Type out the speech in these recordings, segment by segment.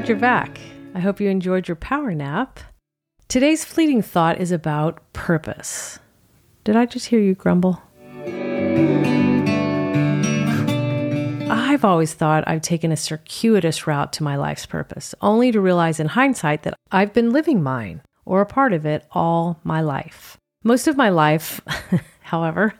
glad you're back. I hope you enjoyed your power nap. Today's fleeting thought is about purpose. Did I just hear you grumble? I've always thought I've taken a circuitous route to my life's purpose, only to realize in hindsight that I've been living mine, or a part of it, all my life. Most of my life, however,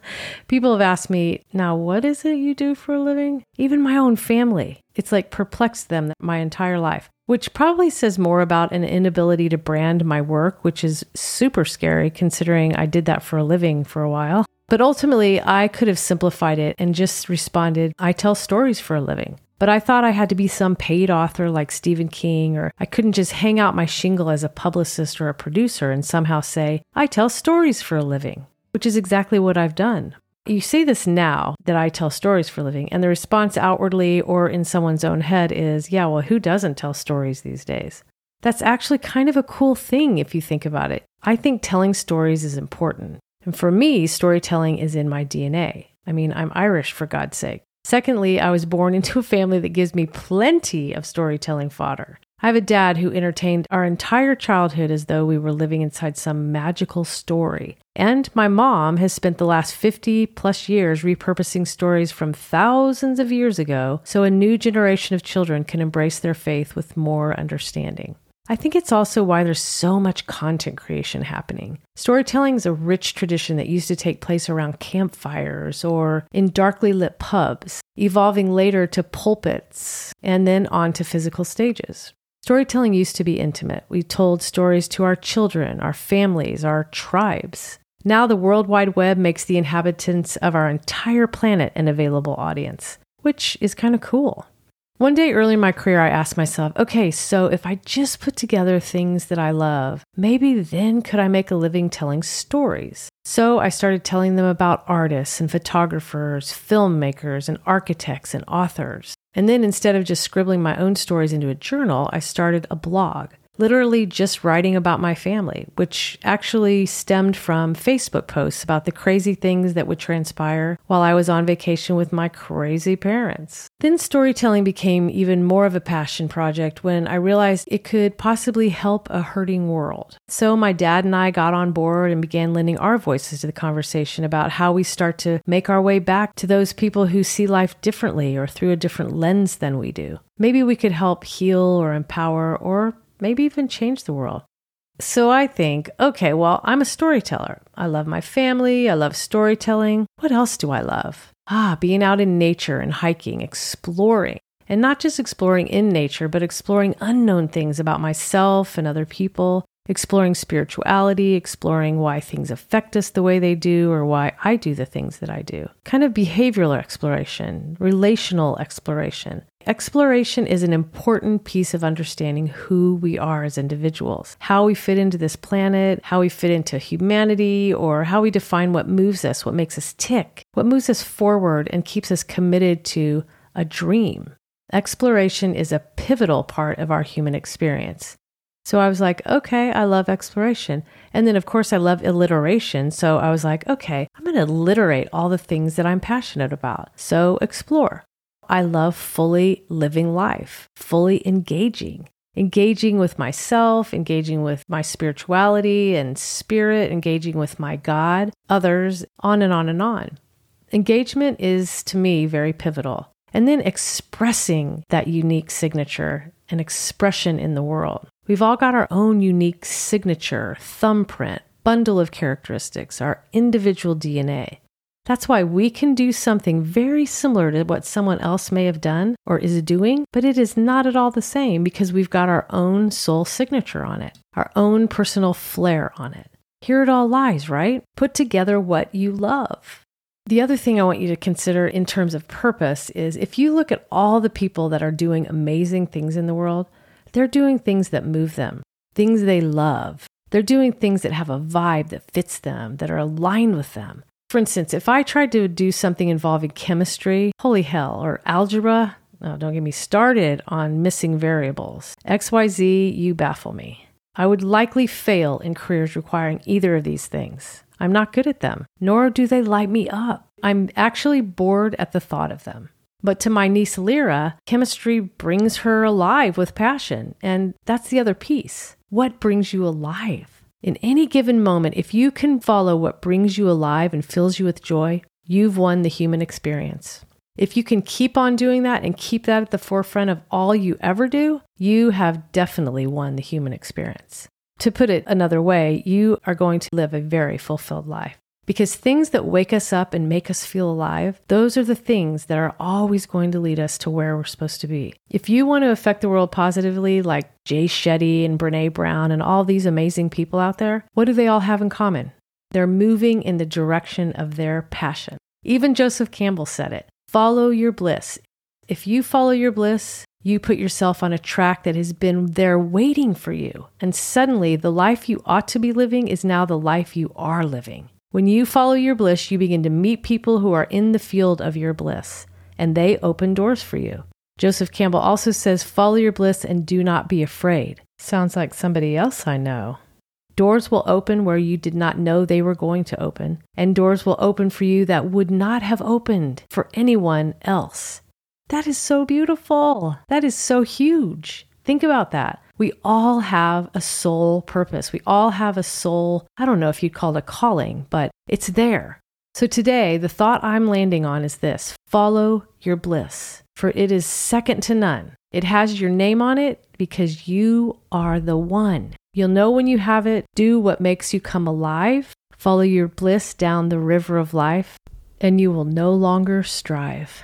people have asked me, now what is it you do for a living? Even my own family. It's like perplexed them my entire life, which probably says more about an inability to brand my work, which is super scary considering I did that for a living for a while. But ultimately, I could have simplified it and just responded, I tell stories for a living. But I thought I had to be some paid author like Stephen King, or I couldn't just hang out my shingle as a publicist or a producer and somehow say, I tell stories for a living, which is exactly what I've done. You see this now that I tell stories for a living, and the response outwardly or in someone's own head is, yeah, well, who doesn't tell stories these days? That's actually kind of a cool thing if you think about it. I think telling stories is important. And for me, storytelling is in my DNA. I mean, I'm Irish for God's sake. Secondly, I was born into a family that gives me plenty of storytelling fodder. I have a dad who entertained our entire childhood as though we were living inside some magical story. And my mom has spent the last 50 plus years repurposing stories from thousands of years ago so a new generation of children can embrace their faith with more understanding. I think it's also why there's so much content creation happening. Storytelling is a rich tradition that used to take place around campfires or in darkly lit pubs, evolving later to pulpits and then on to physical stages. Storytelling used to be intimate. We told stories to our children, our families, our tribes. Now, the World Wide Web makes the inhabitants of our entire planet an available audience, which is kind of cool. One day early in my career, I asked myself, okay, so if I just put together things that I love, maybe then could I make a living telling stories? So I started telling them about artists and photographers, filmmakers, and architects and authors. And then instead of just scribbling my own stories into a journal, I started a blog literally just writing about my family, which actually stemmed from Facebook posts about the crazy things that would transpire while I was on vacation with my crazy parents. Then storytelling became even more of a passion project when I realized it could possibly help a hurting world. So my dad and I got on board and began lending our voices to the conversation about how we start to make our way back to those people who see life differently or through a different lens than we do. Maybe we could help heal or empower or maybe even change the world. So I think, okay, well, I'm a storyteller. I love my family. I love storytelling. What else do I love? Ah, being out in nature and hiking, exploring. And not just exploring in nature, but exploring unknown things about myself and other people, exploring spirituality, exploring why things affect us the way they do or why I do the things that I do. Kind of behavioral exploration, relational exploration. Exploration is an important piece of understanding who we are as individuals, how we fit into this planet, how we fit into humanity, or how we define what moves us, what makes us tick, what moves us forward and keeps us committed to a dream. Exploration is a pivotal part of our human experience. So I was like, okay, I love exploration. And then, of course, I love alliteration. So I was like, okay, I'm going to alliterate all the things that I'm passionate about. So explore. I love fully living life, fully engaging, engaging with myself, engaging with my spirituality and spirit, engaging with my God, others, on and on and on. Engagement is to me very pivotal. And then expressing that unique signature and expression in the world. We've all got our own unique signature, thumbprint, bundle of characteristics, our individual DNA. That's why we can do something very similar to what someone else may have done or is doing, but it is not at all the same because we've got our own soul signature on it, our own personal flair on it. Here it all lies, right? Put together what you love. The other thing I want you to consider in terms of purpose is if you look at all the people that are doing amazing things in the world, they're doing things that move them, things they love. They're doing things that have a vibe that fits them, that are aligned with them. For instance, if I tried to do something involving chemistry, holy hell, or algebra, oh, don't get me started on missing variables. XYZ, you baffle me. I would likely fail in careers requiring either of these things. I'm not good at them, nor do they light me up. I'm actually bored at the thought of them. But to my niece Lyra, chemistry brings her alive with passion. And that's the other piece. What brings you alive? In any given moment, if you can follow what brings you alive and fills you with joy, you've won the human experience. If you can keep on doing that and keep that at the forefront of all you ever do, you have definitely won the human experience. To put it another way, you are going to live a very fulfilled life. Because things that wake us up and make us feel alive, those are the things that are always going to lead us to where we're supposed to be. If you want to affect the world positively, like Jay Shetty and Brene Brown and all these amazing people out there, what do they all have in common? They're moving in the direction of their passion. Even Joseph Campbell said it follow your bliss. If you follow your bliss, you put yourself on a track that has been there waiting for you. And suddenly, the life you ought to be living is now the life you are living. When you follow your bliss, you begin to meet people who are in the field of your bliss, and they open doors for you. Joseph Campbell also says, Follow your bliss and do not be afraid. Sounds like somebody else I know. Doors will open where you did not know they were going to open, and doors will open for you that would not have opened for anyone else. That is so beautiful. That is so huge. Think about that. We all have a soul purpose. We all have a soul, I don't know if you'd call it a calling, but it's there. So today, the thought I'm landing on is this follow your bliss, for it is second to none. It has your name on it because you are the one. You'll know when you have it. Do what makes you come alive. Follow your bliss down the river of life, and you will no longer strive.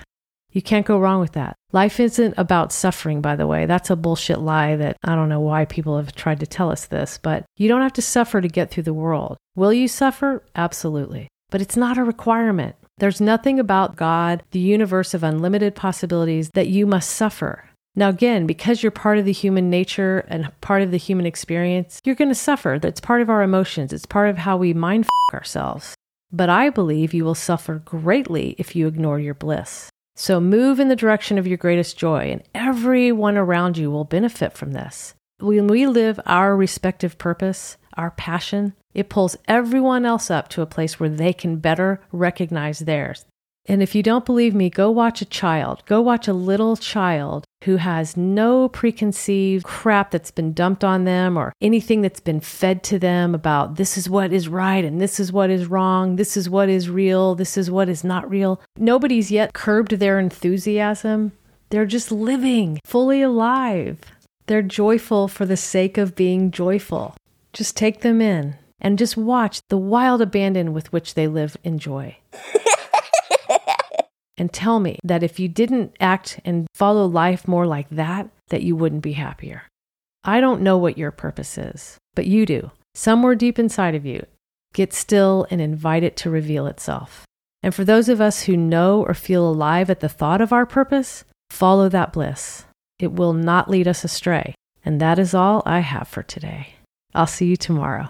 You can't go wrong with that. Life isn't about suffering, by the way. That's a bullshit lie that I don't know why people have tried to tell us this, but you don't have to suffer to get through the world. Will you suffer? Absolutely. But it's not a requirement. There's nothing about God, the universe of unlimited possibilities, that you must suffer. Now, again, because you're part of the human nature and part of the human experience, you're going to suffer. That's part of our emotions. It's part of how we mind f- ourselves. But I believe you will suffer greatly if you ignore your bliss. So move in the direction of your greatest joy, and everyone around you will benefit from this. When we live our respective purpose, our passion, it pulls everyone else up to a place where they can better recognize theirs. And if you don't believe me, go watch a child. Go watch a little child who has no preconceived crap that's been dumped on them or anything that's been fed to them about this is what is right and this is what is wrong, this is what is real, this is what is not real. Nobody's yet curbed their enthusiasm. They're just living, fully alive. They're joyful for the sake of being joyful. Just take them in and just watch the wild abandon with which they live in joy. And tell me that if you didn't act and follow life more like that, that you wouldn't be happier. I don't know what your purpose is, but you do. Somewhere deep inside of you, get still and invite it to reveal itself. And for those of us who know or feel alive at the thought of our purpose, follow that bliss. It will not lead us astray. And that is all I have for today. I'll see you tomorrow.